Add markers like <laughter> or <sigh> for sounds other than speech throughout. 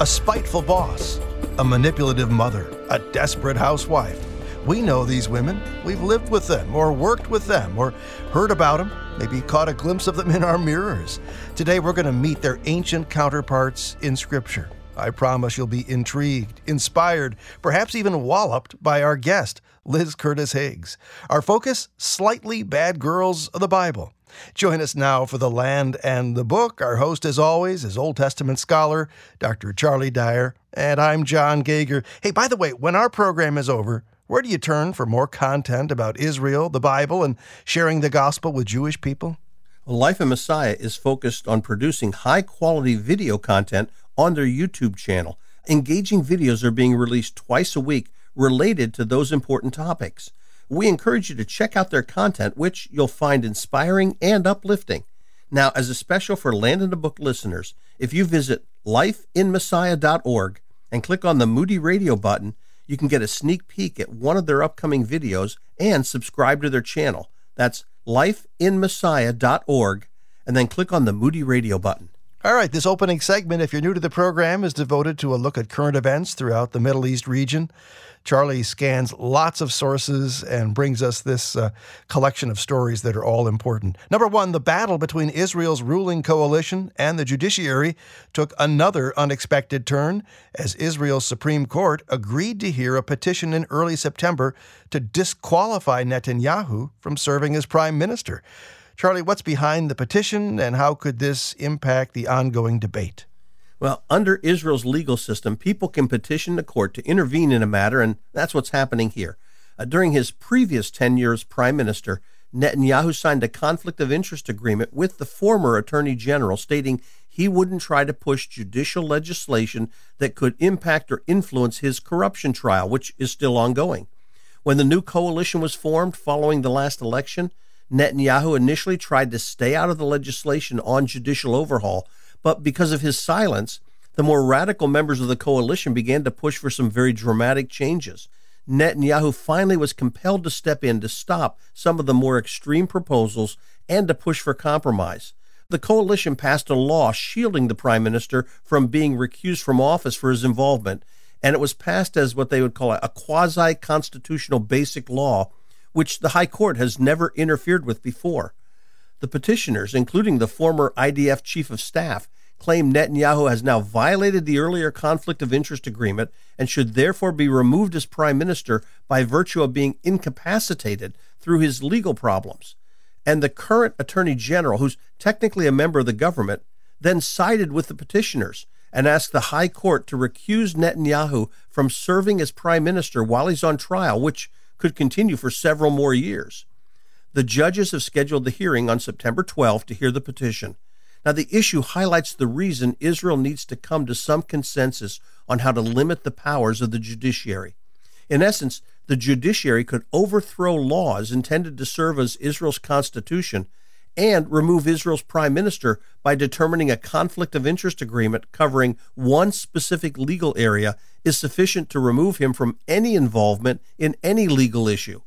a spiteful boss, a manipulative mother, a desperate housewife. We know these women. We've lived with them, or worked with them, or heard about them, maybe caught a glimpse of them in our mirrors. Today, we're going to meet their ancient counterparts in Scripture. I promise you'll be intrigued, inspired, perhaps even walloped by our guest, Liz Curtis Higgs. Our focus slightly bad girls of the Bible. Join us now for The Land and the Book. Our host, as always, is Old Testament scholar Dr. Charlie Dyer, and I'm John Gauger. Hey, by the way, when our program is over, where do you turn for more content about Israel, the Bible, and sharing the gospel with Jewish people? Life in Messiah is focused on producing high quality video content on their YouTube channel. Engaging videos are being released twice a week related to those important topics. We encourage you to check out their content, which you'll find inspiring and uplifting. Now, as a special for Land in the Book listeners, if you visit lifeinmessiah.org and click on the Moody Radio button, you can get a sneak peek at one of their upcoming videos and subscribe to their channel. That's lifeinmessiah.org, and then click on the Moody Radio button. All right, this opening segment, if you're new to the program, is devoted to a look at current events throughout the Middle East region. Charlie scans lots of sources and brings us this uh, collection of stories that are all important. Number one, the battle between Israel's ruling coalition and the judiciary took another unexpected turn as Israel's Supreme Court agreed to hear a petition in early September to disqualify Netanyahu from serving as prime minister. Charlie, what's behind the petition and how could this impact the ongoing debate? Well, under Israel's legal system, people can petition the court to intervene in a matter, and that's what's happening here. Uh, during his previous 10 years as prime minister, Netanyahu signed a conflict of interest agreement with the former attorney general, stating he wouldn't try to push judicial legislation that could impact or influence his corruption trial, which is still ongoing. When the new coalition was formed following the last election, Netanyahu initially tried to stay out of the legislation on judicial overhaul, but because of his silence, the more radical members of the coalition began to push for some very dramatic changes. Netanyahu finally was compelled to step in to stop some of the more extreme proposals and to push for compromise. The coalition passed a law shielding the prime minister from being recused from office for his involvement, and it was passed as what they would call a quasi constitutional basic law, which the High Court has never interfered with before. The petitioners, including the former IDF chief of staff, claim Netanyahu has now violated the earlier conflict of interest agreement and should therefore be removed as prime minister by virtue of being incapacitated through his legal problems. And the current attorney general, who's technically a member of the government, then sided with the petitioners and asked the High Court to recuse Netanyahu from serving as prime minister while he's on trial, which could continue for several more years. The judges have scheduled the hearing on September 12 to hear the petition. Now, the issue highlights the reason Israel needs to come to some consensus on how to limit the powers of the judiciary. In essence, the judiciary could overthrow laws intended to serve as Israel's constitution and remove Israel's prime minister by determining a conflict of interest agreement covering one specific legal area is sufficient to remove him from any involvement in any legal issue.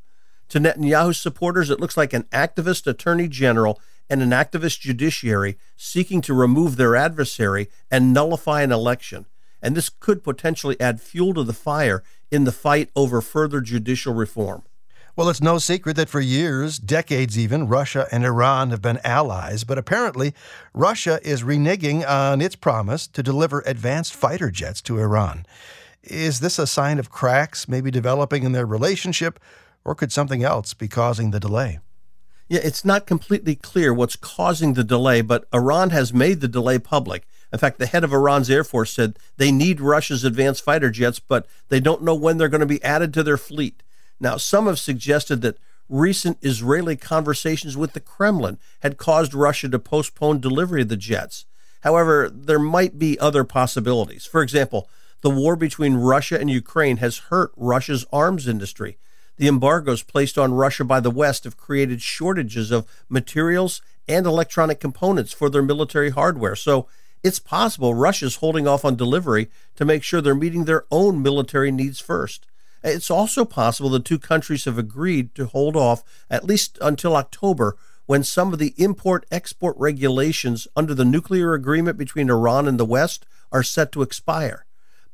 To Netanyahu's supporters, it looks like an activist attorney general and an activist judiciary seeking to remove their adversary and nullify an election. And this could potentially add fuel to the fire in the fight over further judicial reform. Well, it's no secret that for years, decades even, Russia and Iran have been allies, but apparently Russia is reneging on its promise to deliver advanced fighter jets to Iran. Is this a sign of cracks maybe developing in their relationship, or could something else be causing the delay? Yeah, it's not completely clear what's causing the delay, but Iran has made the delay public. In fact, the head of Iran's Air Force said they need Russia's advanced fighter jets, but they don't know when they're going to be added to their fleet. Now, some have suggested that recent Israeli conversations with the Kremlin had caused Russia to postpone delivery of the jets. However, there might be other possibilities. For example, the war between Russia and Ukraine has hurt Russia's arms industry. The embargoes placed on Russia by the West have created shortages of materials and electronic components for their military hardware. So it's possible Russia's holding off on delivery to make sure they're meeting their own military needs first. It's also possible the two countries have agreed to hold off at least until October when some of the import export regulations under the nuclear agreement between Iran and the West are set to expire.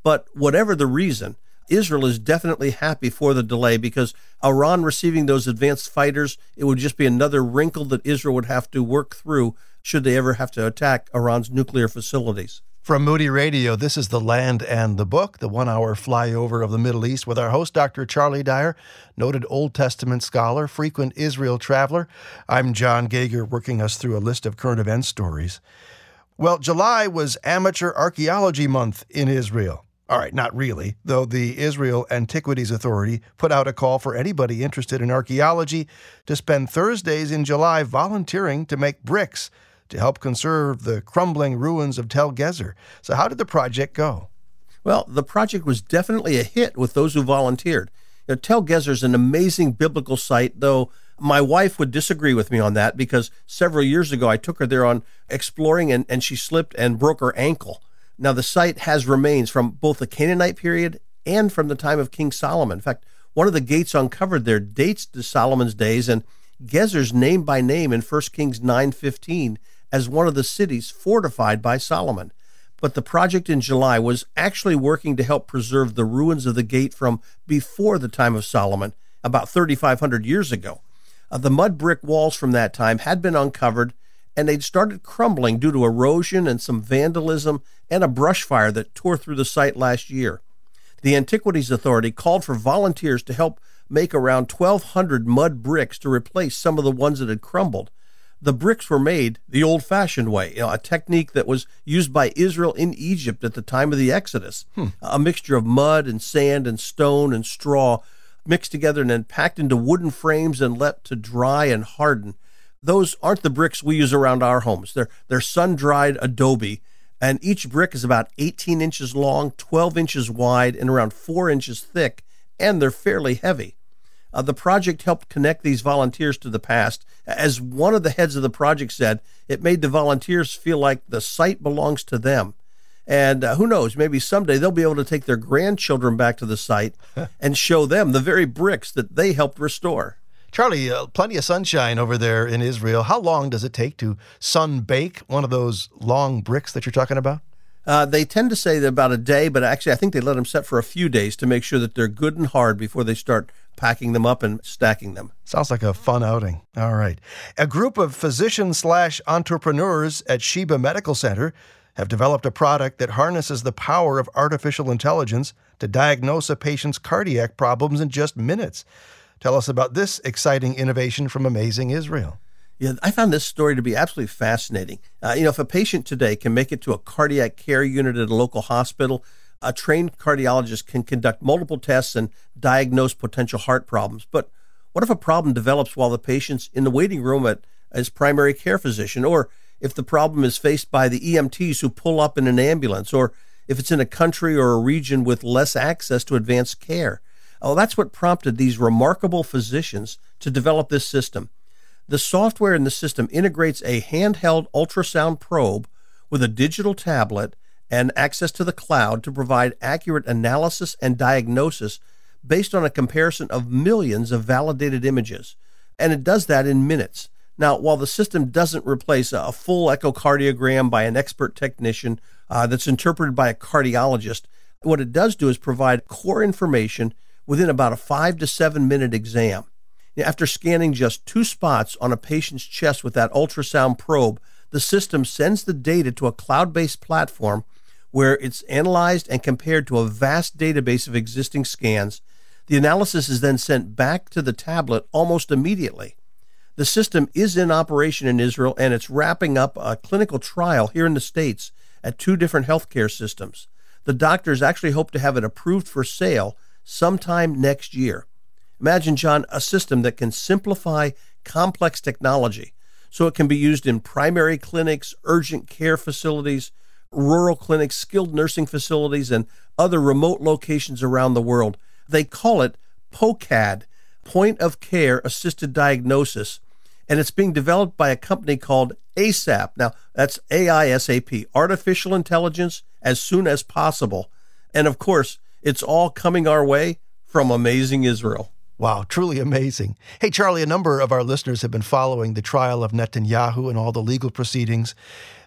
But whatever the reason, Israel is definitely happy for the delay because Iran receiving those advanced fighters, it would just be another wrinkle that Israel would have to work through should they ever have to attack Iran's nuclear facilities. From Moody Radio, this is The Land and the Book, the one hour flyover of the Middle East, with our host, Dr. Charlie Dyer, noted Old Testament scholar, frequent Israel traveler. I'm John Gauger, working us through a list of current event stories. Well, July was Amateur Archaeology Month in Israel. All right, not really, though the Israel Antiquities Authority put out a call for anybody interested in archaeology to spend Thursdays in July volunteering to make bricks to help conserve the crumbling ruins of Tel Gezer. So, how did the project go? Well, the project was definitely a hit with those who volunteered. You know, Tel Gezer is an amazing biblical site, though my wife would disagree with me on that because several years ago I took her there on exploring and, and she slipped and broke her ankle. Now, the site has remains from both the Canaanite period and from the time of King Solomon. In fact, one of the gates uncovered there dates to Solomon's days, and Gezer's named by name in 1 Kings 9:15 as one of the cities fortified by Solomon. But the project in July was actually working to help preserve the ruins of the gate from before the time of Solomon, about 3,500 years ago. Uh, the mud brick walls from that time had been uncovered and they'd started crumbling due to erosion and some vandalism and a brush fire that tore through the site last year. The Antiquities Authority called for volunteers to help make around 1,200 mud bricks to replace some of the ones that had crumbled the bricks were made the old fashioned way, you know, a technique that was used by Israel in Egypt at the time of the Exodus. Hmm. A mixture of mud and sand and stone and straw mixed together and then packed into wooden frames and left to dry and harden. Those aren't the bricks we use around our homes. They're, they're sun dried adobe, and each brick is about 18 inches long, 12 inches wide, and around 4 inches thick, and they're fairly heavy. Uh, the project helped connect these volunteers to the past. As one of the heads of the project said, it made the volunteers feel like the site belongs to them. And uh, who knows, maybe someday they'll be able to take their grandchildren back to the site <laughs> and show them the very bricks that they helped restore. Charlie, uh, plenty of sunshine over there in Israel. How long does it take to sun bake one of those long bricks that you're talking about? Uh, they tend to say that about a day, but actually, I think they let them set for a few days to make sure that they're good and hard before they start packing them up and stacking them. Sounds like a fun outing. All right. A group of physicians slash entrepreneurs at Sheba Medical Center have developed a product that harnesses the power of artificial intelligence to diagnose a patient's cardiac problems in just minutes. Tell us about this exciting innovation from Amazing Israel. Yeah, I found this story to be absolutely fascinating. Uh, you know, if a patient today can make it to a cardiac care unit at a local hospital, a trained cardiologist can conduct multiple tests and diagnose potential heart problems. But what if a problem develops while the patient's in the waiting room at his primary care physician, or if the problem is faced by the EMTs who pull up in an ambulance, or if it's in a country or a region with less access to advanced care? Oh, that's what prompted these remarkable physicians to develop this system. The software in the system integrates a handheld ultrasound probe with a digital tablet and access to the cloud to provide accurate analysis and diagnosis based on a comparison of millions of validated images. And it does that in minutes. Now, while the system doesn't replace a full echocardiogram by an expert technician uh, that's interpreted by a cardiologist, what it does do is provide core information within about a five to seven minute exam. After scanning just two spots on a patient's chest with that ultrasound probe, the system sends the data to a cloud based platform where it's analyzed and compared to a vast database of existing scans. The analysis is then sent back to the tablet almost immediately. The system is in operation in Israel and it's wrapping up a clinical trial here in the States at two different healthcare systems. The doctors actually hope to have it approved for sale sometime next year. Imagine, John, a system that can simplify complex technology so it can be used in primary clinics, urgent care facilities, rural clinics, skilled nursing facilities, and other remote locations around the world. They call it POCAD, Point of Care Assisted Diagnosis, and it's being developed by a company called ASAP. Now, that's AISAP, Artificial Intelligence as soon as possible. And of course, it's all coming our way from Amazing Israel. Wow, truly amazing. Hey, Charlie, a number of our listeners have been following the trial of Netanyahu and all the legal proceedings.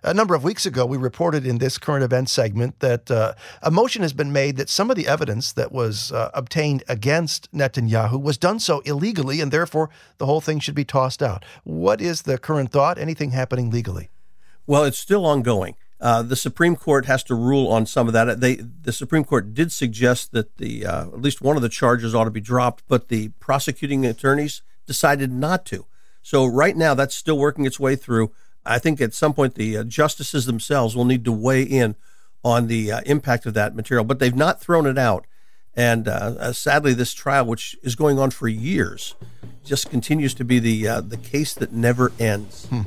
A number of weeks ago, we reported in this current event segment that uh, a motion has been made that some of the evidence that was uh, obtained against Netanyahu was done so illegally, and therefore the whole thing should be tossed out. What is the current thought? Anything happening legally? Well, it's still ongoing. Uh, the Supreme Court has to rule on some of that. They, the Supreme Court did suggest that the uh, at least one of the charges ought to be dropped, but the prosecuting attorneys decided not to. So right now, that's still working its way through. I think at some point the uh, justices themselves will need to weigh in on the uh, impact of that material, but they've not thrown it out. And uh, sadly, this trial, which is going on for years, just continues to be the the case that never ends. Hmm.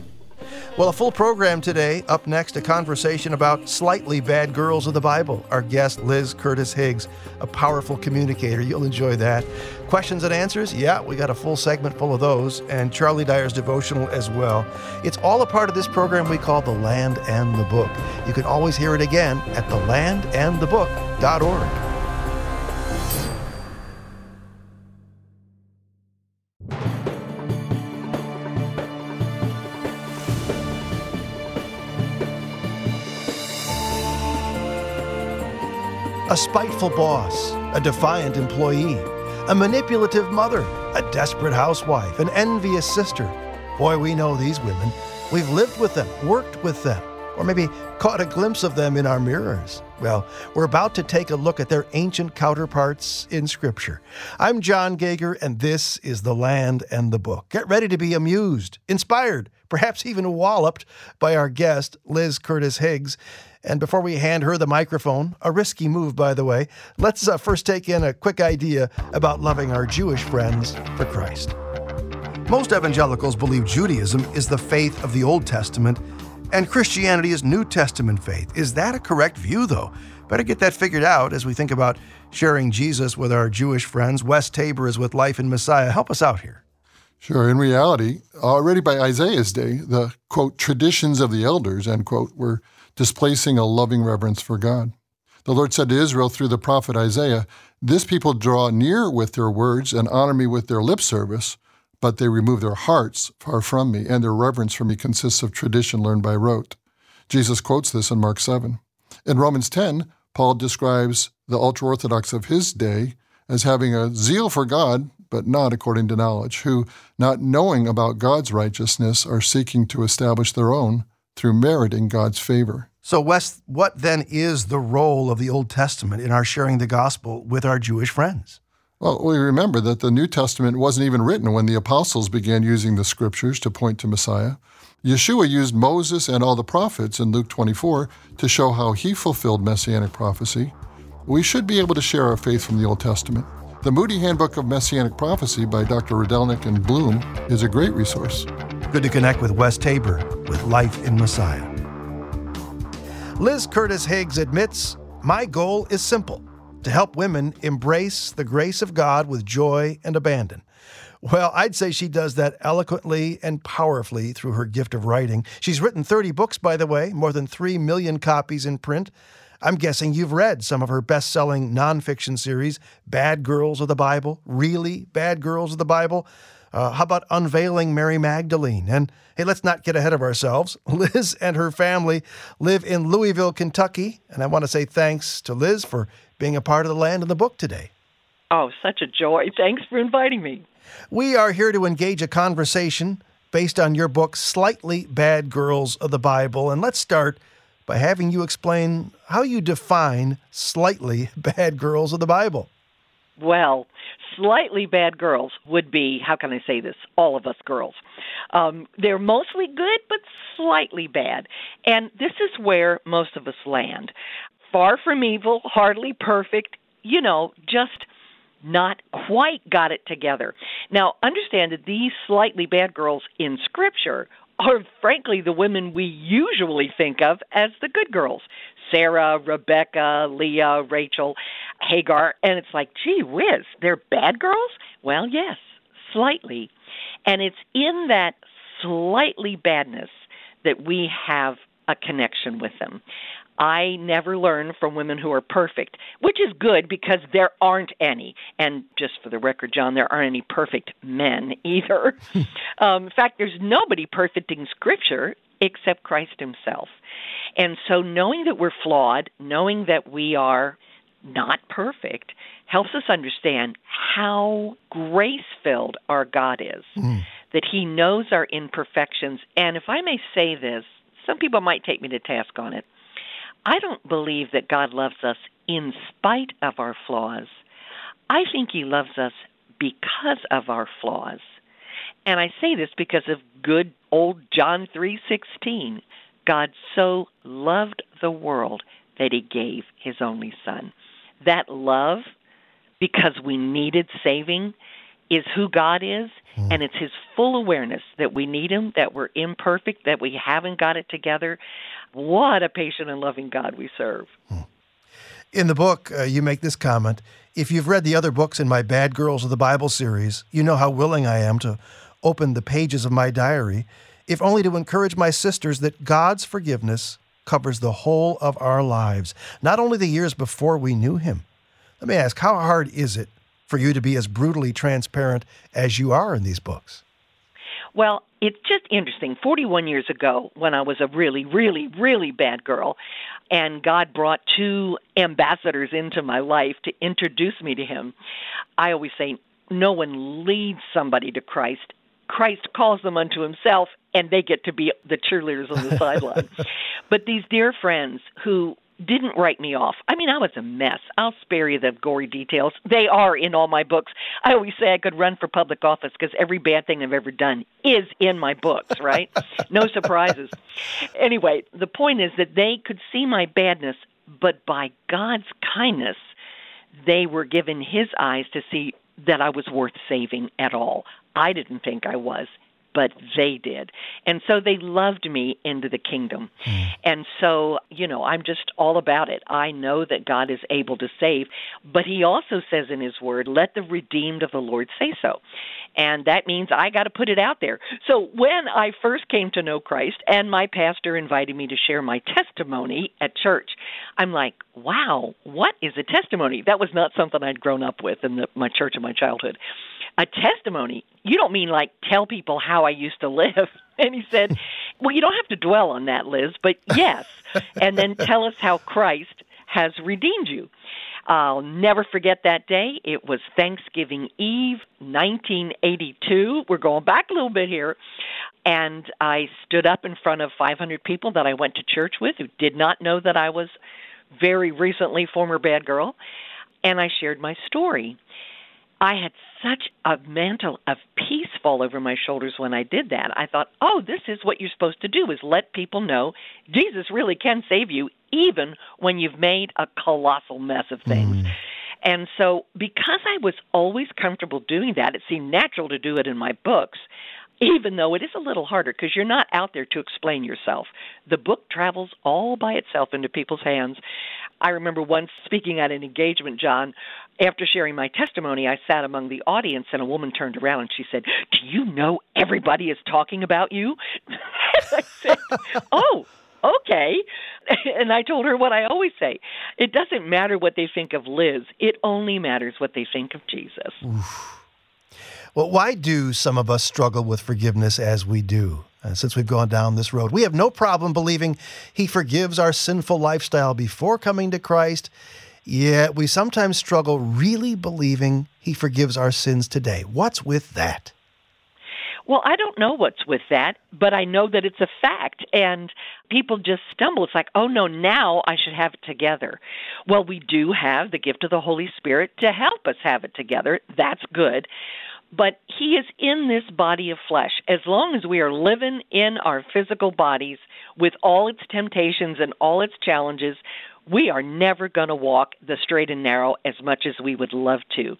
Well, a full program today. Up next, a conversation about slightly bad girls of the Bible. Our guest, Liz Curtis Higgs, a powerful communicator. You'll enjoy that. Questions and answers? Yeah, we got a full segment full of those, and Charlie Dyer's devotional as well. It's all a part of this program we call The Land and the Book. You can always hear it again at thelandandthebook.org. a spiteful boss, a defiant employee, a manipulative mother, a desperate housewife, an envious sister. Boy, we know these women. We've lived with them, worked with them, or maybe caught a glimpse of them in our mirrors. Well, we're about to take a look at their ancient counterparts in Scripture. I'm John Gauger, and this is The Land and the Book. Get ready to be amused, inspired, perhaps even walloped by our guest, Liz Curtis Higgs. And before we hand her the microphone, a risky move, by the way, let's uh, first take in a quick idea about loving our Jewish friends for Christ. Most evangelicals believe Judaism is the faith of the Old Testament and Christianity is New Testament faith. Is that a correct view, though? Better get that figured out as we think about sharing Jesus with our Jewish friends. Wes Taber is with Life in Messiah. Help us out here. Sure. In reality, already by Isaiah's day, the quote, traditions of the elders, end quote, were displacing a loving reverence for God. The Lord said to Israel through the prophet Isaiah, This people draw near with their words and honor me with their lip service, but they remove their hearts far from me, and their reverence for me consists of tradition learned by rote. Jesus quotes this in Mark 7. In Romans 10, Paul describes the ultra Orthodox of his day as having a zeal for God, but not according to knowledge, who, not knowing about God's righteousness, are seeking to establish their own through meriting God's favor. So, Wes, what then is the role of the Old Testament in our sharing the gospel with our Jewish friends? Well, we remember that the New Testament wasn't even written when the apostles began using the scriptures to point to Messiah. Yeshua used Moses and all the prophets in Luke 24 to show how he fulfilled messianic prophecy. We should be able to share our faith from the Old Testament. The Moody Handbook of Messianic Prophecy by Dr. Rydelnik and Blum is a great resource. Good to connect with Wes Taber with Life in Messiah. Liz Curtis Higgs admits, My goal is simple to help women embrace the grace of God with joy and abandon. Well, I'd say she does that eloquently and powerfully through her gift of writing. She's written 30 books, by the way, more than 3 million copies in print. I'm guessing you've read some of her best selling nonfiction series, Bad Girls of the Bible, Really Bad Girls of the Bible. Uh, how about unveiling Mary Magdalene? And hey, let's not get ahead of ourselves. <laughs> Liz and her family live in Louisville, Kentucky. And I want to say thanks to Liz for being a part of the land and the book today. Oh, such a joy. Thanks for inviting me. We are here to engage a conversation based on your book, Slightly Bad Girls of the Bible. And let's start by having you explain how you define slightly <laughs> bad girls of the Bible. Well, slightly bad girls would be how can I say this? All of us girls. Um, they're mostly good, but slightly bad. And this is where most of us land. Far from evil, hardly perfect, you know, just not quite got it together. Now, understand that these slightly bad girls in Scripture are frankly the women we usually think of as the good girls. Sarah, Rebecca, Leah, Rachel, Hagar, and it's like, gee whiz, they're bad girls? Well, yes, slightly. And it's in that slightly badness that we have a connection with them. I never learn from women who are perfect, which is good because there aren't any. And just for the record, John, there aren't any perfect men <laughs> either. um, in fact, there's nobody perfect in Scripture except Christ Himself. And so, knowing that we're flawed, knowing that we are not perfect, helps us understand how grace filled our God is, mm. that He knows our imperfections. And if I may say this, some people might take me to task on it. I don't believe that God loves us in spite of our flaws. I think He loves us because of our flaws. And I say this because of good old John 3:16. God so loved the world that he gave his only son. That love because we needed saving is who God is, mm. and it's His full awareness that we need Him, that we're imperfect, that we haven't got it together. What a patient and loving God we serve. Mm. In the book, uh, you make this comment If you've read the other books in my Bad Girls of the Bible series, you know how willing I am to open the pages of my diary, if only to encourage my sisters that God's forgiveness covers the whole of our lives, not only the years before we knew Him. Let me ask, how hard is it for you to be as brutally transparent as you are in these books? Well, it's just interesting. 41 years ago, when I was a really, really, really bad girl, and God brought two ambassadors into my life to introduce me to Him, I always say, no one leads somebody to Christ. Christ calls them unto Himself, and they get to be the cheerleaders on the sideline. <laughs> But these dear friends who didn't write me off. I mean, I was a mess. I'll spare you the gory details. They are in all my books. I always say I could run for public office because every bad thing I've ever done is in my books, right? <laughs> no surprises. Anyway, the point is that they could see my badness, but by God's kindness, they were given His eyes to see that I was worth saving at all. I didn't think I was but they did. And so they loved me into the kingdom. Mm. And so, you know, I'm just all about it. I know that God is able to save, but he also says in his word, let the redeemed of the Lord say so. And that means I got to put it out there. So when I first came to know Christ and my pastor invited me to share my testimony at church, I'm like, wow, what is a testimony? That was not something I'd grown up with in the, my church in my childhood a testimony. You don't mean like tell people how I used to live. <laughs> And he said, Well, you don't have to dwell on that, Liz, but <laughs> yes. and then tell us how Christ has redeemed you. I'll never forget that day. It was Thanksgiving Eve, 1982. We're going back a little bit here. And I stood up in front of 500 people that I went to church with who did not know that I was very recently former bad girl. And I shared my story. I had such a mantle of peace fall over my shoulders when I did that. I thought, oh, this is what you're supposed to do is let people know Jesus really can save you even when you've made a colossal mess of things. Mm. And so because I was always comfortable doing that, it seemed natural to do it in my books even though it is a little harder because you're not out there to explain yourself. The book travels all by itself into people's hands. I remember once speaking at an engagement, John, after sharing my testimony, I sat among the audience and a woman turned around and she said, Do you know everybody is talking about you? <laughs> I said, <laughs> Oh, okay. <laughs> And I told her what I always say it doesn't matter what they think of Liz, it only matters what they think of Jesus. Oof. Well, why do some of us struggle with forgiveness as we do? Uh, since we've gone down this road, we have no problem believing He forgives our sinful lifestyle before coming to Christ. Yet we sometimes struggle really believing He forgives our sins today. What's with that? Well, I don't know what's with that, but I know that it's a fact. And people just stumble. It's like, oh no, now I should have it together. Well, we do have the gift of the Holy Spirit to help us have it together. That's good but he is in this body of flesh. As long as we are living in our physical bodies with all its temptations and all its challenges, we are never going to walk the straight and narrow as much as we would love to.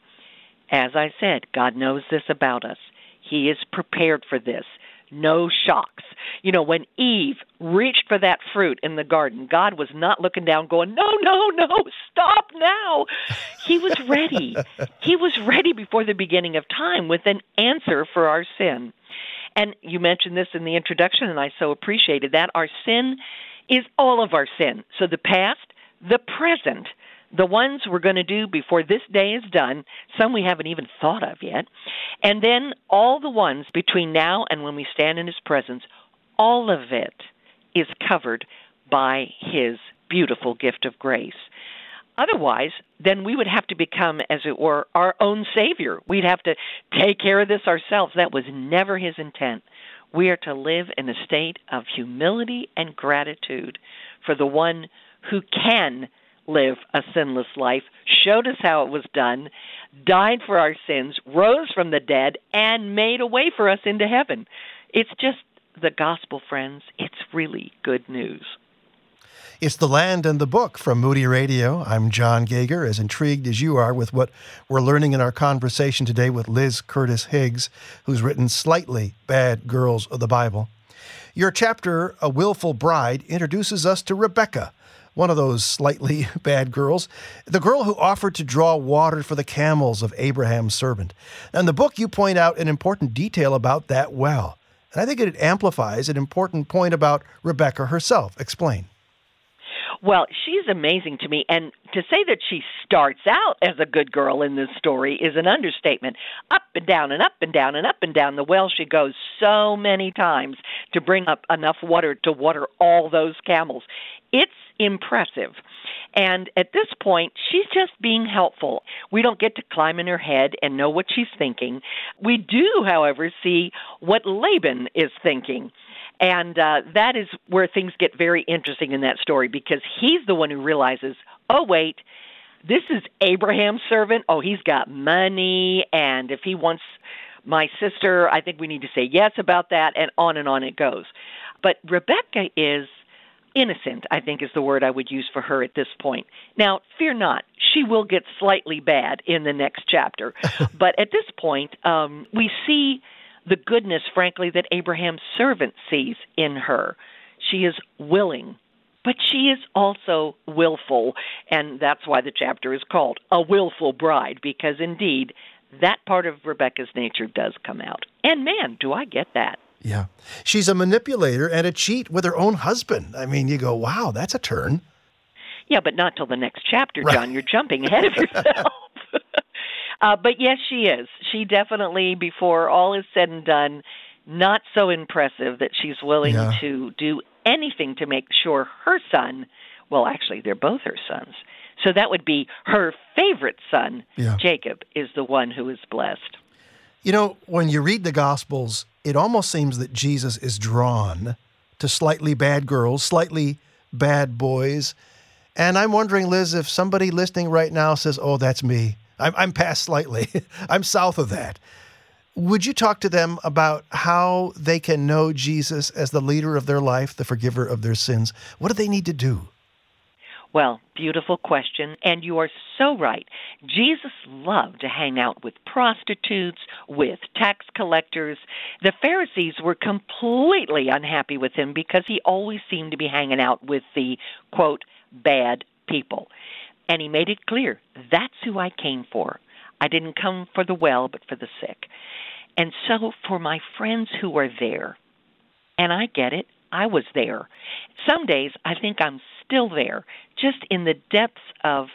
As I said, God knows this about us. He is prepared for this no shocks. You know, when Eve reached for that fruit in the garden, God was not looking down going, No, no, no, stop now. He was ready. he was ready before the beginning of time with an answer for our sin. And you mentioned this in the introduction, and I so appreciated that. Our sin is all of our sin. So the past, the present, the ones we're going to do before this day is done, some we haven't even thought of yet, and then all the ones between now and when we stand in His presence, all of it is covered by His beautiful gift of grace. Otherwise, then we would have to become, as it were, our own Savior. We'd have to take care of this ourselves. That was never His intent. We are to live in a state of humility and gratitude for the one who can live a sinless life, showed us how it was done, died for our sins, rose from the dead, and made a way for us into heaven. It's just the gospel, friends. It's really good news. It's The Land and the Book from Moody Radio. I'm John Gauger, as intrigued as you are with what we're learning in our conversation today with Liz Curtis Higgs, who's written Slightly Bad Girls of the Bible. Your chapter, A Willful Bride, introduces us to Rebecca, one of those slightly <laughs> bad girls, the girl who offered to draw water for the camels of Abraham's servant. And the book, you point out an important detail about that well. And I think it amplifies an important point about Rebecca herself. Explain. Well, she's amazing to me. And to say that she starts out as a good girl in this story is an understatement. Up and down and up and down and up and down the well she goes so many times to bring up enough water to water all those camels. It's impressive. And at this point, she's just being helpful. We don't get to climb in her head and know what she's thinking. We do, however, see what Laban is thinking. And uh, that is where things get very interesting in that story because he's the one who realizes, oh, wait, this is Abraham's servant. Oh, he's got money. And if he wants my sister, I think we need to say yes about that. And on and on it goes. But Rebecca is innocent, I think is the word I would use for her at this point. Now, fear not, she will get slightly bad in the next chapter. <laughs> but at this point, um, we see the goodness, frankly, that Abraham's servant sees in her. She is willing, but she is also willful, and that's why the chapter is called A Willful Bride, because indeed, that part of Rebecca's nature does come out. And man, do I get that. Yeah. She's a manipulator and a cheat with her own husband. I mean, you go, wow, that's a turn. Yeah, but not till the next chapter, John. Right. You're jumping ahead of yourself. <laughs> uh, but yes, she is. She definitely, before all is said and done, not so impressive that she's willing yeah. to do anything to make sure her son, well, actually, they're both her sons. So that would be her favorite son, yeah. Jacob, is the one who is blessed. You know, when you read the Gospels, it almost seems that Jesus is drawn to slightly bad girls, slightly bad boys. And I'm wondering, Liz, if somebody listening right now says, Oh, that's me, I'm, I'm past slightly, <laughs> I'm south of that. Would you talk to them about how they can know Jesus as the leader of their life, the forgiver of their sins? What do they need to do? Well, beautiful question, and you are so right. Jesus loved to hang out with prostitutes, with tax collectors. The Pharisees were completely unhappy with him because he always seemed to be hanging out with the, quote, bad people. And he made it clear that's who I came for. I didn't come for the well, but for the sick. And so, for my friends who are there, and I get it, I was there. Some days I think I'm still there, just in the depths of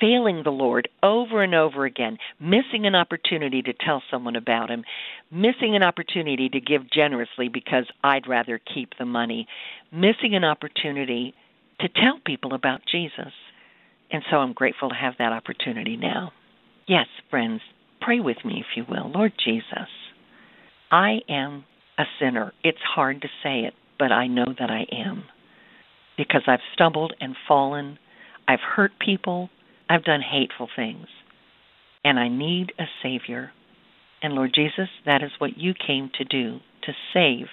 failing the Lord over and over again, missing an opportunity to tell someone about Him, missing an opportunity to give generously because I'd rather keep the money, missing an opportunity to tell people about Jesus. And so I'm grateful to have that opportunity now. Yes, friends, pray with me if you will. Lord Jesus, I am a sinner. It's hard to say it, but I know that I am because I've stumbled and fallen. I've hurt people. I've done hateful things. And I need a Savior. And Lord Jesus, that is what you came to do to save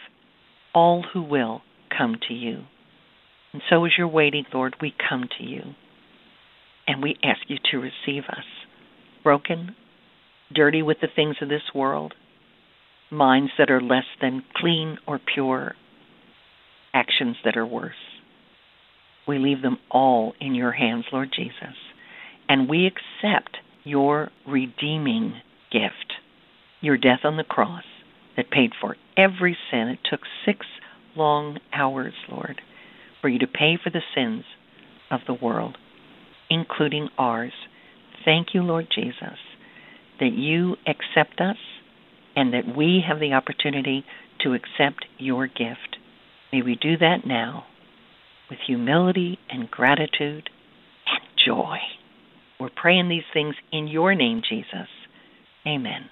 all who will come to you. And so as you're waiting, Lord, we come to you. And we ask you to receive us. Broken, dirty with the things of this world, minds that are less than clean or pure, actions that are worse. We leave them all in your hands, Lord Jesus. And we accept your redeeming gift, your death on the cross that paid for every sin. It took six long hours, Lord. for you to pay for the sins of the world, including ours. Thank you, Lord Jesus, that you accept us and that we have the opportunity to accept your gift. May we do that now with humility and gratitude and joy. We're praying these things in your name, Jesus. Amen.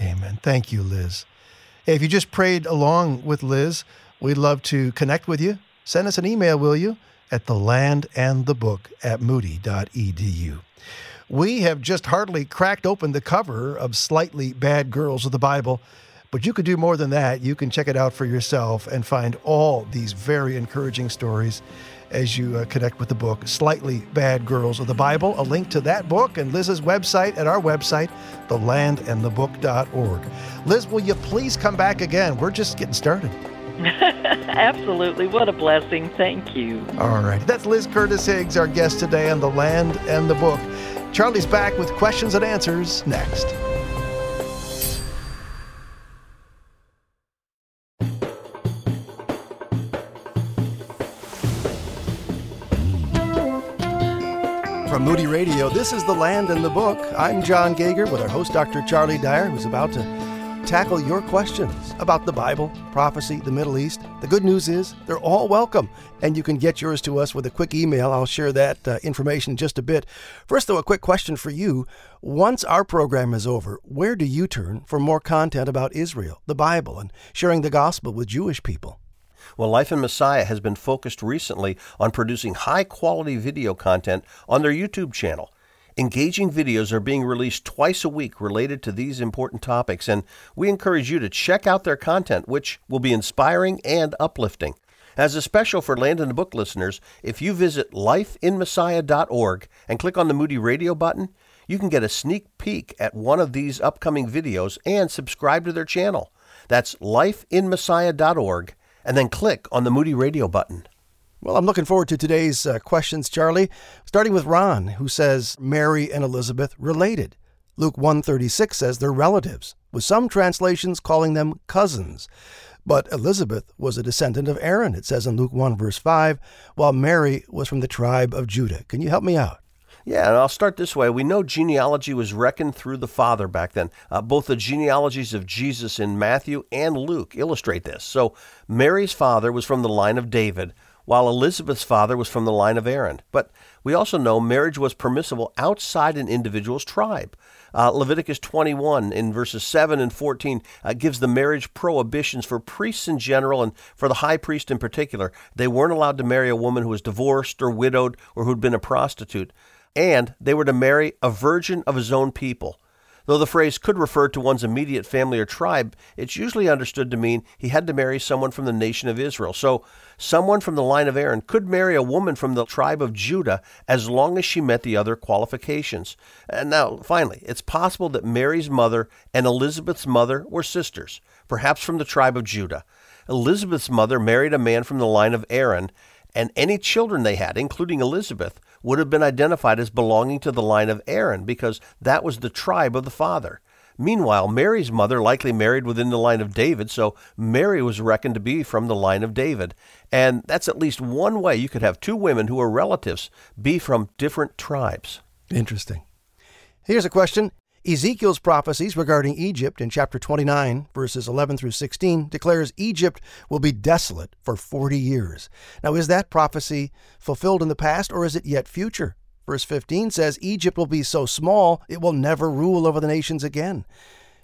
Amen. Thank you, Liz. If you just prayed along with Liz, we'd love to connect with you. Send us an email, will you? At the land and the book at moody.edu. We have just hardly cracked open the cover of Slightly Bad Girls of the Bible, but you could do more than that. You can check it out for yourself and find all these very encouraging stories as you uh, connect with the book, Slightly Bad Girls of the Bible. A link to that book and Liz's website at our website, thelandandthebook.org. Liz, will you please come back again? We're just getting started. <laughs> Absolutely. What a blessing. Thank you. All right. That's Liz Curtis Higgs, our guest today on The Land and the Book. Charlie's back with questions and answers next. From Moody Radio, this is The Land and the Book. I'm John Gauger with our host, Dr. Charlie Dyer, who's about to tackle your questions about the Bible, prophecy, the Middle East. The good news is they're all welcome, and you can get yours to us with a quick email. I'll share that uh, information in just a bit. First, though, a quick question for you. Once our program is over, where do you turn for more content about Israel, the Bible, and sharing the gospel with Jewish people? Well, Life in Messiah has been focused recently on producing high quality video content on their YouTube channel. Engaging videos are being released twice a week related to these important topics, and we encourage you to check out their content, which will be inspiring and uplifting. As a special for Land and the Book listeners, if you visit lifeinmessiah.org and click on the Moody Radio button, you can get a sneak peek at one of these upcoming videos and subscribe to their channel. That's lifeinmessiah.org, and then click on the Moody Radio button. Well, I'm looking forward to today's uh, questions, Charlie. Starting with Ron, who says Mary and Elizabeth related. Luke 136 says they're relatives, with some translations calling them cousins. But Elizabeth was a descendant of Aaron, it says in Luke 1, verse 5, while Mary was from the tribe of Judah. Can you help me out? Yeah, and I'll start this way. We know genealogy was reckoned through the father back then. Uh, both the genealogies of Jesus in Matthew and Luke illustrate this. So Mary's father was from the line of David, while Elizabeth's father was from the line of Aaron. But we also know marriage was permissible outside an individual's tribe. Uh, Leviticus 21 in verses 7 and 14 uh, gives the marriage prohibitions for priests in general and for the high priest in particular. They weren't allowed to marry a woman who was divorced or widowed or who'd been a prostitute. And they were to marry a virgin of his own people. Though the phrase could refer to one's immediate family or tribe, it's usually understood to mean he had to marry someone from the nation of Israel. So, someone from the line of Aaron could marry a woman from the tribe of Judah as long as she met the other qualifications. And now, finally, it's possible that Mary's mother and Elizabeth's mother were sisters, perhaps from the tribe of Judah. Elizabeth's mother married a man from the line of Aaron, and any children they had, including Elizabeth, would have been identified as belonging to the line of Aaron because that was the tribe of the father. Meanwhile, Mary's mother likely married within the line of David, so Mary was reckoned to be from the line of David. And that's at least one way you could have two women who are relatives be from different tribes. Interesting. Here's a question Ezekiel's prophecies regarding Egypt in chapter 29, verses 11 through 16, declares Egypt will be desolate for 40 years. Now, is that prophecy fulfilled in the past or is it yet future? Verse 15 says Egypt will be so small it will never rule over the nations again.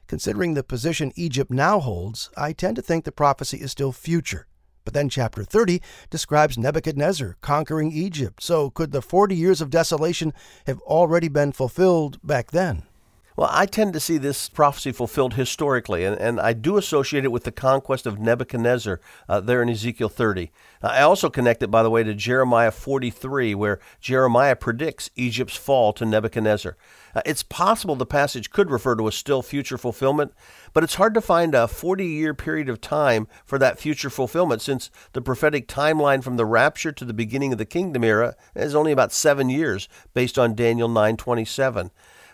Considering the position Egypt now holds, I tend to think the prophecy is still future. But then chapter 30 describes Nebuchadnezzar conquering Egypt. So could the 40 years of desolation have already been fulfilled back then? Well, I tend to see this prophecy fulfilled historically, and, and I do associate it with the conquest of Nebuchadnezzar uh, there in Ezekiel 30. I also connect it, by the way, to Jeremiah 43, where Jeremiah predicts Egypt's fall to Nebuchadnezzar. Uh, it's possible the passage could refer to a still future fulfillment, but it's hard to find a 40 year period of time for that future fulfillment since the prophetic timeline from the rapture to the beginning of the kingdom era is only about seven years based on Daniel 927.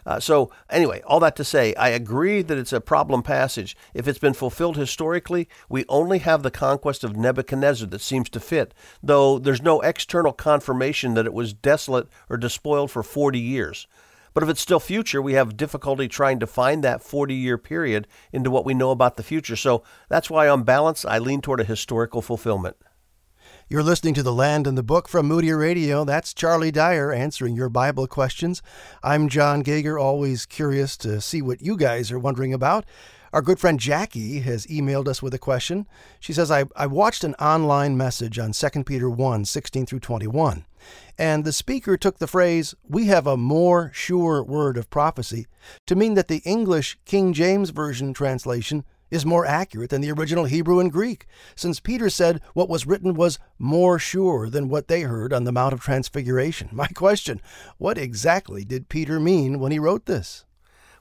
Uh, so, anyway, all that to say, I agree that it's a problem passage. If it's been fulfilled historically, we only have the conquest of Nebuchadnezzar that seems to fit, though there's no external confirmation that it was desolate or despoiled for 40 years. But if it's still future, we have difficulty trying to find that 40 year period into what we know about the future. So that's why, on balance, I lean toward a historical fulfillment. You're listening to The Land and the Book from Moody Radio. That's Charlie Dyer answering your Bible questions. I'm John Gauger, always curious to see what you guys are wondering about. Our good friend Jackie has emailed us with a question. She says, I, I watched an online message on 2 Peter 1 16 through 21, and the speaker took the phrase, We have a more sure word of prophecy, to mean that the English King James Version translation is more accurate than the original Hebrew and Greek, since Peter said what was written was more sure than what they heard on the Mount of Transfiguration. <laughs> My question what exactly did Peter mean when he wrote this?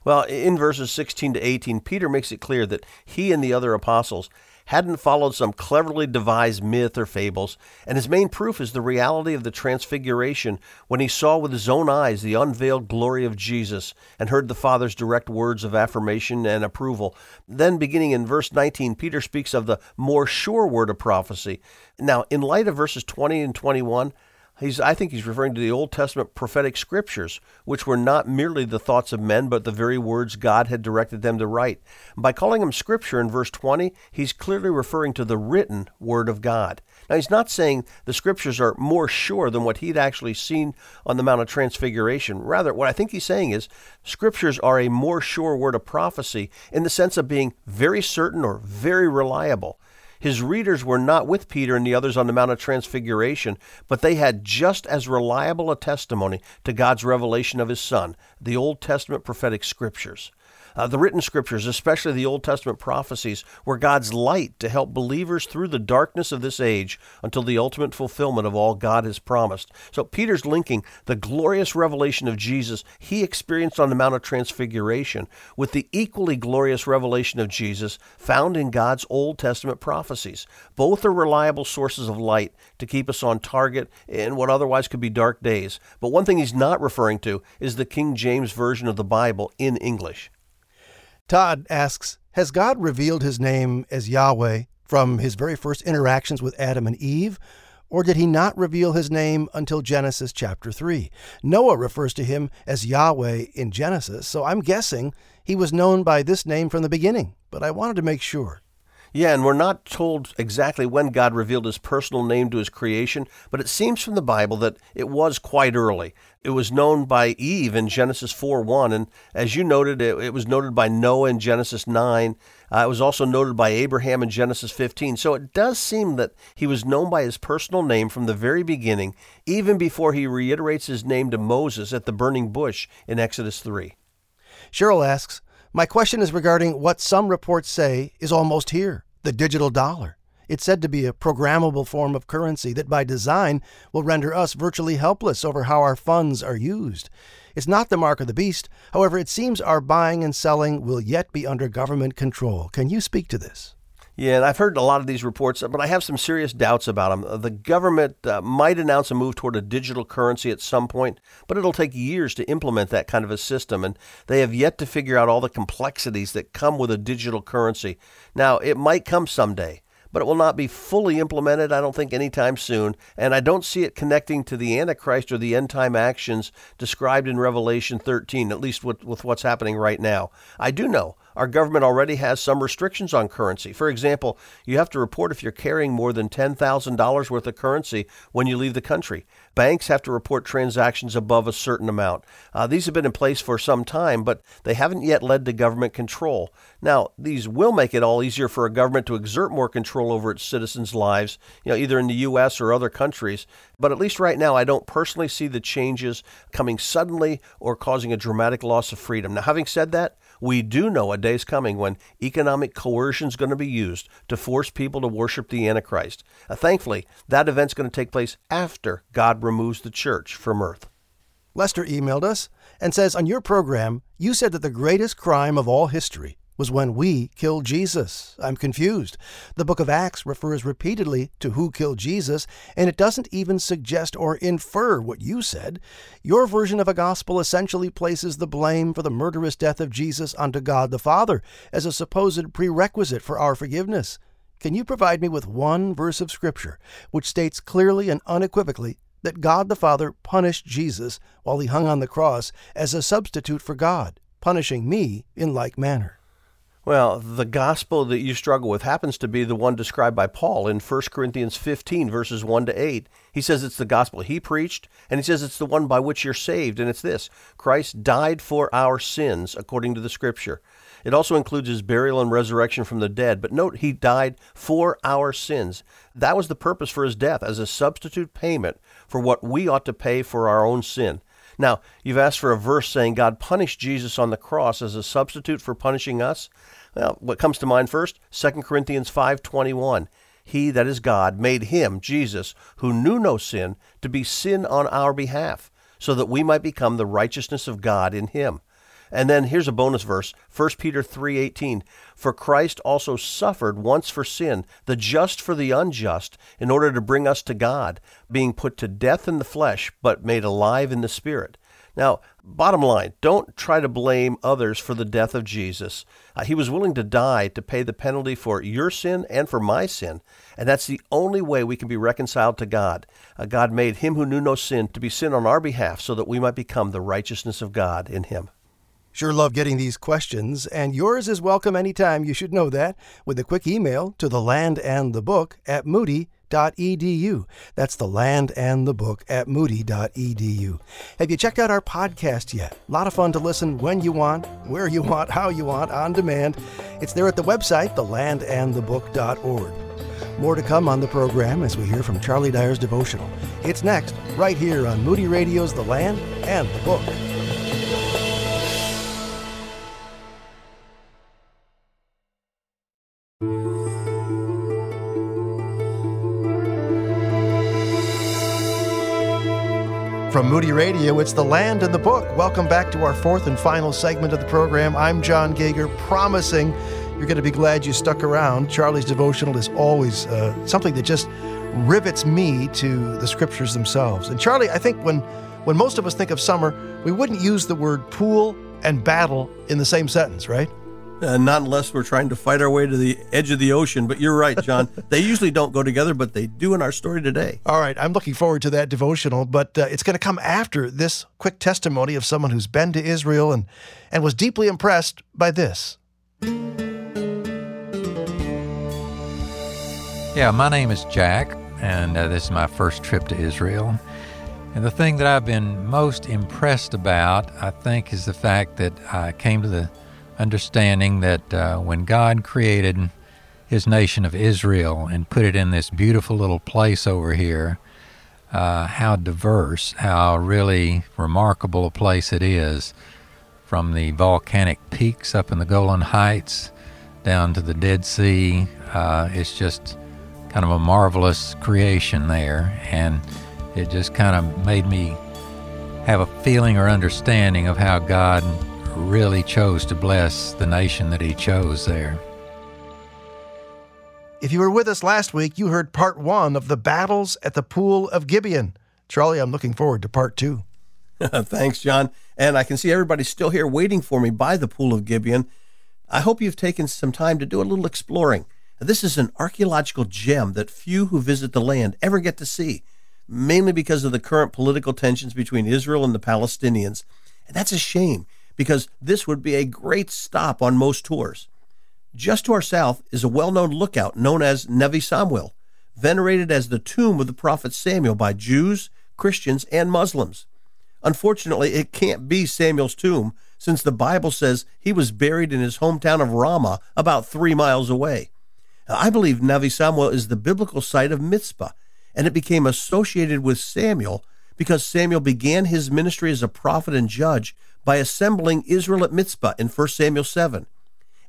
Well, in verses 16 to 18, Peter makes it clear that he and the other apostles hadn't followed some cleverly devised myth or fables, and his main proof is the reality of the transfiguration when he saw with his own eyes the unveiled glory of Jesus and heard the Father's direct words of affirmation and approval. Then, beginning in verse 19, Peter speaks of the more sure word of prophecy. Now, in light of verses 20 and 21, He's, I think he's referring to the Old Testament prophetic scriptures, which were not merely the thoughts of men, but the very words God had directed them to write. By calling them scripture in verse 20, he's clearly referring to the written word of God. Now, he's not saying the scriptures are more sure than what he'd actually seen on the Mount of Transfiguration. Rather, what I think he's saying is scriptures are a more sure word of prophecy in the sense of being very certain or very reliable. His readers were not with Peter and the others on the Mount of Transfiguration, but they had just as reliable a testimony to God's revelation of His Son, the Old Testament prophetic scriptures. Uh, the written scriptures, especially the Old Testament prophecies, were God's light to help believers through the darkness of this age until the ultimate fulfillment of all God has promised. So Peter's linking the glorious revelation of Jesus he experienced on the Mount of Transfiguration with the equally glorious revelation of Jesus found in God's Old Testament prophecies. Both are reliable sources of light to keep us on target in what otherwise could be dark days. But one thing he's not referring to is the King James Version of the Bible in English. Todd asks Has God revealed his name as Yahweh from his very first interactions with Adam and Eve? Or did he not reveal his name until Genesis chapter 3? Noah refers to him as Yahweh in Genesis, so I'm guessing he was known by this name from the beginning, but I wanted to make sure. Yeah, and we're not told exactly when God revealed his personal name to his creation, but it seems from the Bible that it was quite early. It was known by Eve in Genesis 4 1, and as you noted, it, it was noted by Noah in Genesis 9. Uh, it was also noted by Abraham in Genesis 15. So it does seem that he was known by his personal name from the very beginning, even before he reiterates his name to Moses at the burning bush in Exodus 3. Cheryl asks, my question is regarding what some reports say is almost here the digital dollar. It's said to be a programmable form of currency that, by design, will render us virtually helpless over how our funds are used. It's not the mark of the beast. However, it seems our buying and selling will yet be under government control. Can you speak to this? Yeah, and I've heard a lot of these reports, but I have some serious doubts about them. The government uh, might announce a move toward a digital currency at some point, but it'll take years to implement that kind of a system, and they have yet to figure out all the complexities that come with a digital currency. Now, it might come someday but it will not be fully implemented, I don't think, anytime soon. And I don't see it connecting to the Antichrist or the end time actions described in Revelation 13, at least with, with what's happening right now. I do know our government already has some restrictions on currency. For example, you have to report if you're carrying more than $10,000 worth of currency when you leave the country. Banks have to report transactions above a certain amount. Uh, these have been in place for some time, but they haven't yet led to government control. Now, these will make it all easier for a government to exert more control over its citizens' lives, you know, either in the U.S. or other countries. But at least right now, I don't personally see the changes coming suddenly or causing a dramatic loss of freedom. Now, having said that, we do know a day's coming when economic coercion is going to be used to force people to worship the Antichrist. Uh, thankfully, that event's going to take place after God removes the church from earth. Lester emailed us and says, On your program, you said that the greatest crime of all history was when we killed Jesus. I'm confused. The book of Acts refers repeatedly to who killed Jesus, and it doesn't even suggest or infer what you said. Your version of a gospel essentially places the blame for the murderous death of Jesus onto God the Father as a supposed prerequisite for our forgiveness. Can you provide me with one verse of Scripture which states clearly and unequivocally that God the Father punished Jesus while he hung on the cross as a substitute for God, punishing me in like manner? Well, the gospel that you struggle with happens to be the one described by Paul in 1 Corinthians 15, verses 1 to 8. He says it's the gospel he preached, and he says it's the one by which you're saved, and it's this Christ died for our sins, according to the scripture. It also includes his burial and resurrection from the dead, but note he died for our sins. That was the purpose for his death, as a substitute payment for what we ought to pay for our own sin. Now, you've asked for a verse saying God punished Jesus on the cross as a substitute for punishing us. Well, what comes to mind first? 2 Corinthians 5:21. He that is God made him, Jesus, who knew no sin, to be sin on our behalf, so that we might become the righteousness of God in him. And then here's a bonus verse, 1 Peter 3:18. For Christ also suffered once for sin, the just for the unjust, in order to bring us to God, being put to death in the flesh, but made alive in the spirit. Now, bottom line, don't try to blame others for the death of Jesus. Uh, he was willing to die to pay the penalty for your sin and for my sin, and that's the only way we can be reconciled to God. Uh, God made him who knew no sin to be sin on our behalf so that we might become the righteousness of God in him. Sure love getting these questions, and yours is welcome anytime, you should know that, with a quick email to the land and the book at moody.edu. That's the land and the book at moody.edu. Have you checked out our podcast yet? A lot of fun to listen when you want, where you want, how you want, on demand. It's there at the website, thelandandthebook.org. More to come on the program as we hear from Charlie Dyer's devotional. It's next, right here on Moody Radio's The Land and the Book. From Moody Radio, it's The Land and the Book. Welcome back to our fourth and final segment of the program. I'm John Gauger, promising you're going to be glad you stuck around. Charlie's devotional is always uh, something that just rivets me to the scriptures themselves. And Charlie, I think when when most of us think of summer, we wouldn't use the word pool and battle in the same sentence, right? Uh, not unless we're trying to fight our way to the edge of the ocean. But you're right, John. <laughs> they usually don't go together, but they do in our story today. All right. I'm looking forward to that devotional, but uh, it's going to come after this quick testimony of someone who's been to Israel and, and was deeply impressed by this. Yeah, my name is Jack, and uh, this is my first trip to Israel. And the thing that I've been most impressed about, I think, is the fact that I came to the understanding that uh, when God created his nation of Israel and put it in this beautiful little place over here, uh, how diverse, how really remarkable a place it is from the volcanic peaks up in the Golan Heights down to the Dead Sea. Uh, it's just kind of a marvelous creation there. And it just kind of made me have a feeling or understanding of how God really chose to bless the nation that he chose there. If you were with us last week, you heard part one of the battles at the Pool of Gibeon. Charlie, I'm looking forward to part two. <laughs> Thanks, John. And I can see everybody's still here waiting for me by the Pool of Gibeon. I hope you've taken some time to do a little exploring. This is an archaeological gem that few who visit the land ever get to see, mainly because of the current political tensions between Israel and the Palestinians. And that's a shame because this would be a great stop on most tours. Just to our south is a well known lookout known as Nevi Samuel, venerated as the tomb of the prophet Samuel by Jews, Christians, and Muslims. Unfortunately, it can't be Samuel's tomb since the Bible says he was buried in his hometown of Ramah, about three miles away. I believe Nevi Samuel is the biblical site of Mizpah, and it became associated with Samuel because Samuel began his ministry as a prophet and judge by assembling Israel at Mizpah in 1 Samuel 7.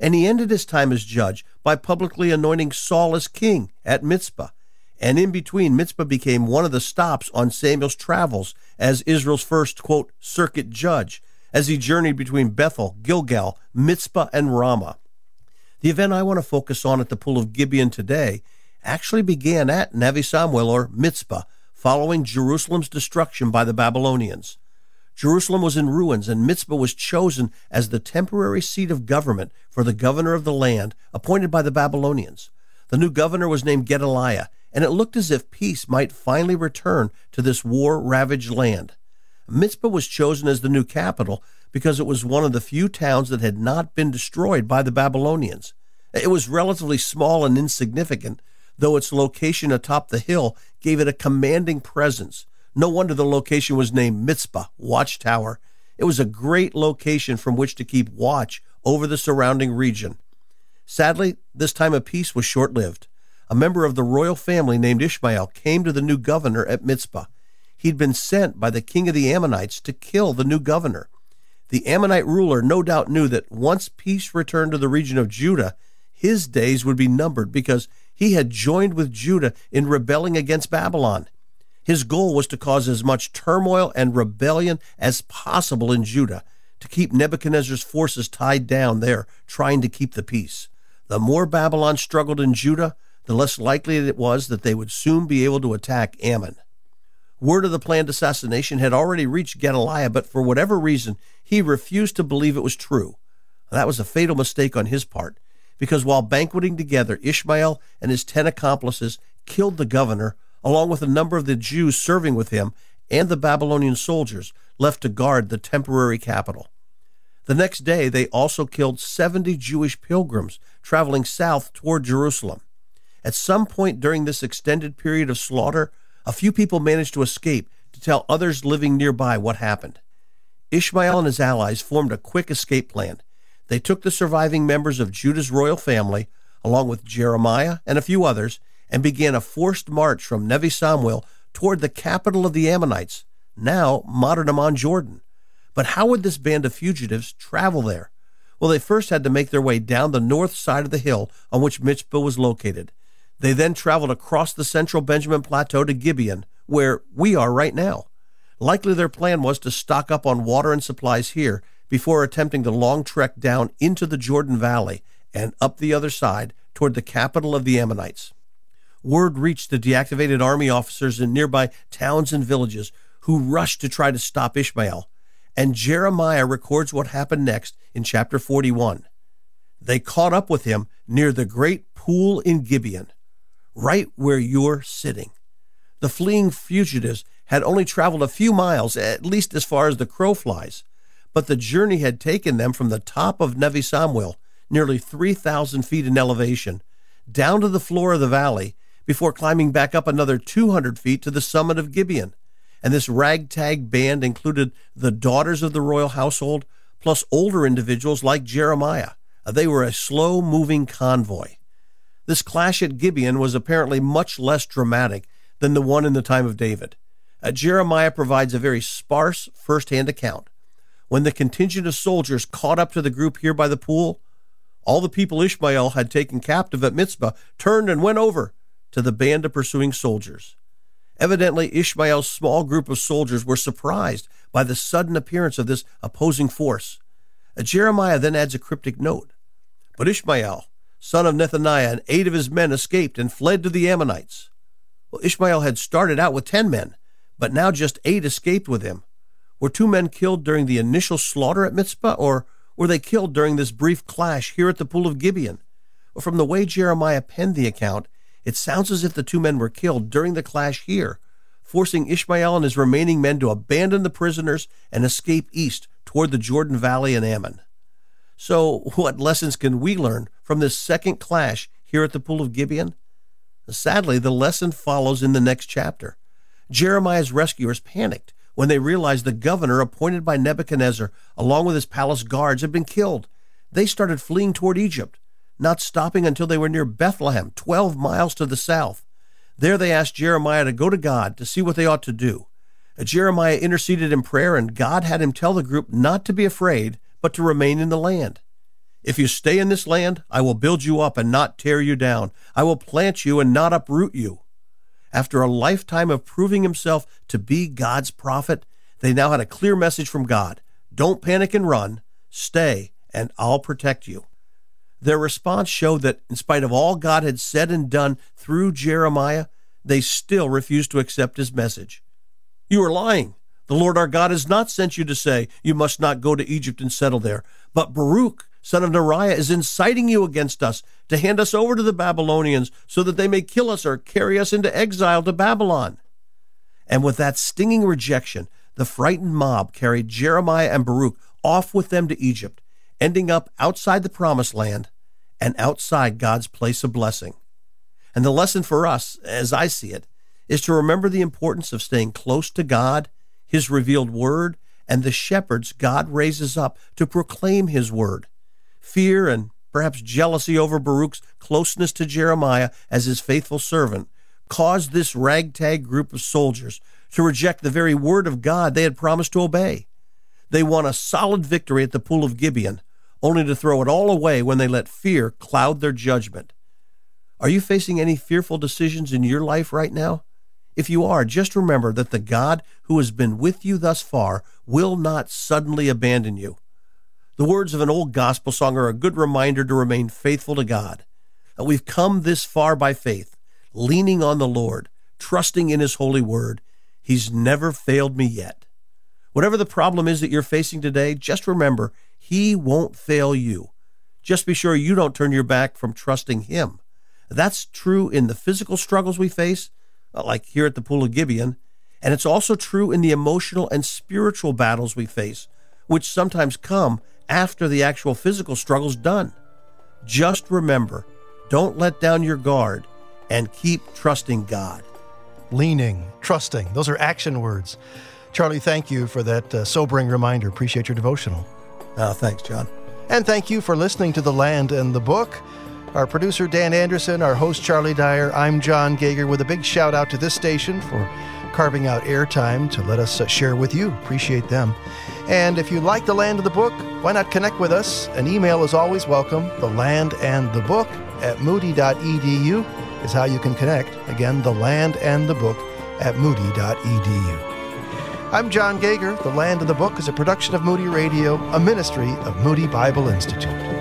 And he ended his time as judge by publicly anointing Saul as king at Mizpah. And in between, Mizpah became one of the stops on Samuel's travels as Israel's first, quote, circuit judge, as he journeyed between Bethel, Gilgal, Mizpah, and Ramah. The event I want to focus on at the Pool of Gibeon today actually began at Navi Samuel or Mitzpah, following Jerusalem's destruction by the Babylonians. Jerusalem was in ruins, and Mitzpah was chosen as the temporary seat of government for the governor of the land appointed by the Babylonians. The new governor was named Gedaliah, and it looked as if peace might finally return to this war ravaged land. Mitzpah was chosen as the new capital because it was one of the few towns that had not been destroyed by the Babylonians. It was relatively small and insignificant, though its location atop the hill gave it a commanding presence. No wonder the location was named Mitzpah, Watchtower. It was a great location from which to keep watch over the surrounding region. Sadly, this time of peace was short lived. A member of the royal family named Ishmael came to the new governor at Mitzpah. He'd been sent by the king of the Ammonites to kill the new governor. The Ammonite ruler no doubt knew that once peace returned to the region of Judah, his days would be numbered because he had joined with Judah in rebelling against Babylon. His goal was to cause as much turmoil and rebellion as possible in Judah to keep Nebuchadnezzar's forces tied down there, trying to keep the peace. The more Babylon struggled in Judah, the less likely it was that they would soon be able to attack Ammon. Word of the planned assassination had already reached Gedaliah, but for whatever reason, he refused to believe it was true. That was a fatal mistake on his part, because while banqueting together, Ishmael and his ten accomplices killed the governor, along with a number of the Jews serving with him and the Babylonian soldiers left to guard the temporary capital. The next day, they also killed 70 Jewish pilgrims traveling south toward Jerusalem. At some point during this extended period of slaughter, a few people managed to escape to tell others living nearby what happened. Ishmael and his allies formed a quick escape plan. They took the surviving members of Judah's royal family, along with Jeremiah and a few others, and began a forced march from Nevi Samuel toward the capital of the Ammonites, now modern Amman, Jordan. But how would this band of fugitives travel there? Well, they first had to make their way down the north side of the hill on which Mitzpah was located. They then traveled across the central Benjamin Plateau to Gibeon, where we are right now. Likely their plan was to stock up on water and supplies here before attempting the long trek down into the Jordan Valley and up the other side toward the capital of the Ammonites. Word reached the deactivated army officers in nearby towns and villages who rushed to try to stop Ishmael. And Jeremiah records what happened next in chapter 41. They caught up with him near the great pool in Gibeon right where you're sitting. The fleeing fugitives had only traveled a few miles, at least as far as the crow flies, but the journey had taken them from the top of Nevi Samuel, nearly 3,000 feet in elevation, down to the floor of the valley before climbing back up another 200 feet to the summit of Gibeon. And this ragtag band included the daughters of the royal household, plus older individuals like Jeremiah. They were a slow moving convoy. This clash at Gibeon was apparently much less dramatic than the one in the time of David. Uh, Jeremiah provides a very sparse first hand account. When the contingent of soldiers caught up to the group here by the pool, all the people Ishmael had taken captive at Mitzpah turned and went over to the band of pursuing soldiers. Evidently, Ishmael's small group of soldiers were surprised by the sudden appearance of this opposing force. Uh, Jeremiah then adds a cryptic note. But Ishmael, son of Nethaniah, and eight of his men escaped and fled to the Ammonites. Well, Ishmael had started out with ten men, but now just eight escaped with him. Were two men killed during the initial slaughter at Mitzpah, or were they killed during this brief clash here at the pool of Gibeon? Well, from the way Jeremiah penned the account, it sounds as if the two men were killed during the clash here, forcing Ishmael and his remaining men to abandon the prisoners and escape east toward the Jordan Valley and Ammon. So, what lessons can we learn from this second clash here at the Pool of Gibeon? Sadly, the lesson follows in the next chapter. Jeremiah's rescuers panicked when they realized the governor appointed by Nebuchadnezzar, along with his palace guards, had been killed. They started fleeing toward Egypt, not stopping until they were near Bethlehem, 12 miles to the south. There they asked Jeremiah to go to God to see what they ought to do. Uh, Jeremiah interceded in prayer, and God had him tell the group not to be afraid but to remain in the land. If you stay in this land, I will build you up and not tear you down. I will plant you and not uproot you. After a lifetime of proving himself to be God's prophet, they now had a clear message from God Don't panic and run. Stay, and I'll protect you. Their response showed that, in spite of all God had said and done through Jeremiah, they still refused to accept his message. You are lying. The Lord our God has not sent you to say, You must not go to Egypt and settle there. But Baruch, son of Neriah, is inciting you against us to hand us over to the Babylonians so that they may kill us or carry us into exile to Babylon. And with that stinging rejection, the frightened mob carried Jeremiah and Baruch off with them to Egypt, ending up outside the promised land and outside God's place of blessing. And the lesson for us, as I see it, is to remember the importance of staying close to God, His revealed word, and the shepherds God raises up to proclaim His word. Fear and perhaps jealousy over Baruch's closeness to Jeremiah as his faithful servant caused this ragtag group of soldiers to reject the very word of God they had promised to obey. They won a solid victory at the Pool of Gibeon, only to throw it all away when they let fear cloud their judgment. Are you facing any fearful decisions in your life right now? If you are, just remember that the God who has been with you thus far will not suddenly abandon you. The words of an old gospel song are a good reminder to remain faithful to God. We've come this far by faith, leaning on the Lord, trusting in His holy word. He's never failed me yet. Whatever the problem is that you're facing today, just remember He won't fail you. Just be sure you don't turn your back from trusting Him. That's true in the physical struggles we face, uh, like here at the Pool of Gibeon, and it's also true in the emotional and spiritual battles we face, which sometimes come after the actual physical struggle's done. Just remember, don't let down your guard and keep trusting God. Leaning, trusting, those are action words. Charlie, thank you for that uh, sobering reminder. Appreciate your devotional. Uh, thanks, John. And thank you for listening to The Land and the Book. Our producer, Dan Anderson, our host, Charlie Dyer. I'm John Gauger with a big shout out to this station for carving out airtime to let us uh, share with you. Appreciate them. And if you like The Land of the Book, why not connect with us? An email is always welcome. The Land and the Book at moody.edu is how you can connect. Again, The Land and the Book at moody.edu. I'm John Gauger. The Land of the Book is a production of Moody Radio, a ministry of Moody Bible Institute.